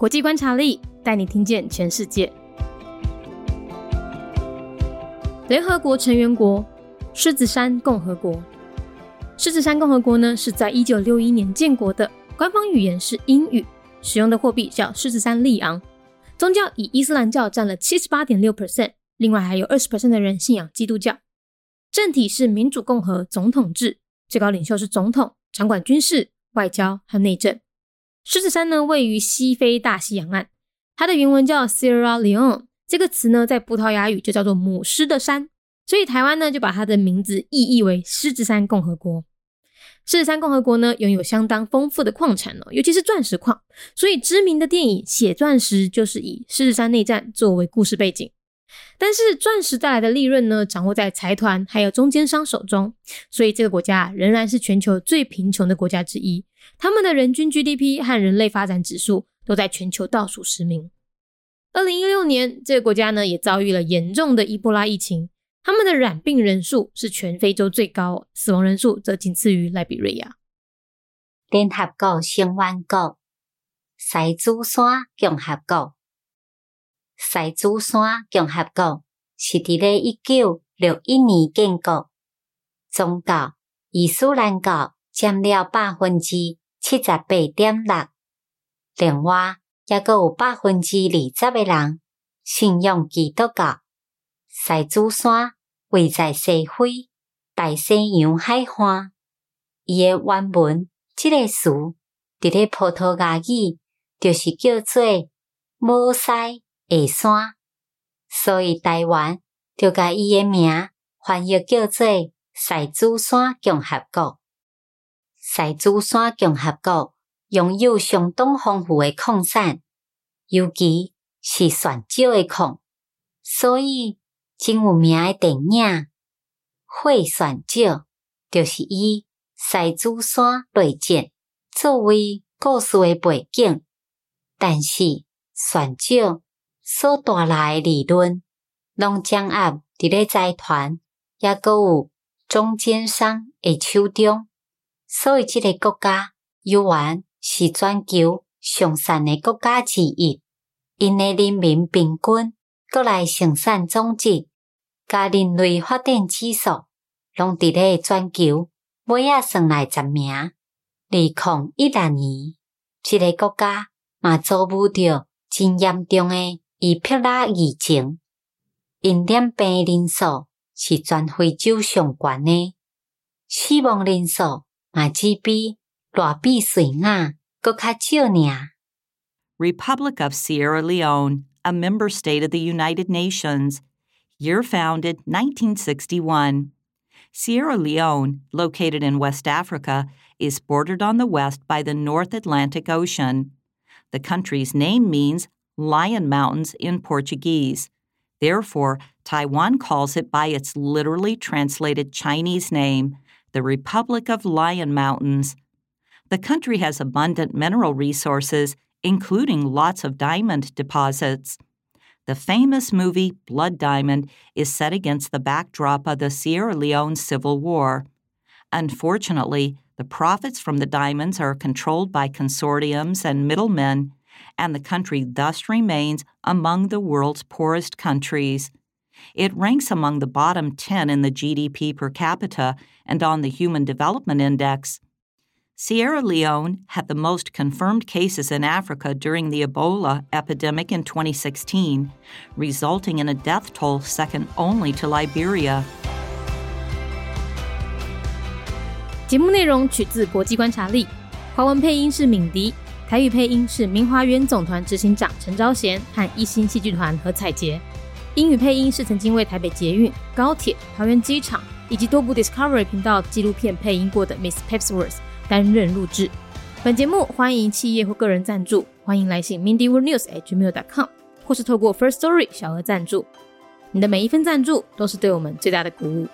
国际观察力带你听见全世界。联合国成员国狮子山共和国。狮子山共和国呢是在一九六一年建国的，官方语言是英语，使用的货币叫狮子山利昂。宗教以伊斯兰教占了七十八点六 percent，另外还有二十 percent 的人信仰基督教。政体是民主共和总统制，最高领袖是总统，掌管军事、外交和内政。狮子山呢位于西非大西洋岸，它的原文叫 Sierra Leone，这个词呢在葡萄牙语就叫做母狮的山，所以台湾呢就把它的名字意译为狮子山共和国。狮子山共和国呢拥有相当丰富的矿产哦，尤其是钻石矿，所以知名的电影《血钻石》就是以狮子山内战作为故事背景。但是钻石带来的利润呢，掌握在财团还有中间商手中，所以这个国家仍然是全球最贫穷的国家之一。他们的人均 GDP 和人类发展指数都在全球倒数十名。二零一六年，这个国家呢也遭遇了严重的伊波拉疫情，他们的染病人数是全非洲最高，死亡人数则仅次于赖比瑞亚。联合国成员国西珠山共和国。西珠山共和国是伫咧一九六一年建国，宗教伊斯兰教占了百分之七十八点六，另外抑阁有百分之二十诶人信仰基督教。西珠山位在西非大西洋海岸，伊诶原文即个词伫咧葡萄牙语就是叫做摩西。下山，所以台湾就甲伊诶名翻译叫做西子山共和国。西子山共和国拥有相当丰富诶矿产，尤其是选少诶矿，所以真有名诶电影《会选少》就是以赛珠山内战作为故事诶背景，但是选少。所带来诶利润，拢掌握伫咧财团，也阁有中间商诶手中。所以，即个国家犹原是全球上善诶国家之一。因诶人民平均国内生产总值，甲人类发展指数，拢伫咧全球尾仔算来十名。二零一六年，即个国家嘛遭遇着真严重诶。伊撇拉疫情，因染病人数是全非洲上悬的，死亡人数嘛只比大比瑞亚搁较少尔。Republic of Sierra Leone, a member state of the United Nations, year founded 1961. Sierra Leone, located in West Africa, is bordered on the west by the North Atlantic Ocean. The country's name means Lion Mountains in Portuguese. Therefore, Taiwan calls it by its literally translated Chinese name, the Republic of Lion Mountains. The country has abundant mineral resources, including lots of diamond deposits. The famous movie Blood Diamond is set against the backdrop of the Sierra Leone Civil War. Unfortunately, the profits from the diamonds are controlled by consortiums and middlemen and the country thus remains among the world's poorest countries. It ranks among the bottom 10 in the GDP per capita and on the Human Development Index. Sierra Leone had the most confirmed cases in Africa during the Ebola epidemic in 2016, resulting in a death toll second only to Liberia. 节目内容取自国际观察力，华文配音是敏迪。 台语配音是明华园总团执行长陈昭贤和一星戏剧团何彩杰，英语配音是曾经为台北捷运、高铁、桃园机场以及多部 Discovery 频道纪录片配音过的 Miss Pepsworth 担任录制。本节目欢迎企业或个人赞助，欢迎来信 mindyworldnews@gmail.com 或是透过 First Story 小额赞助。你的每一份赞助都是对我们最大的鼓舞。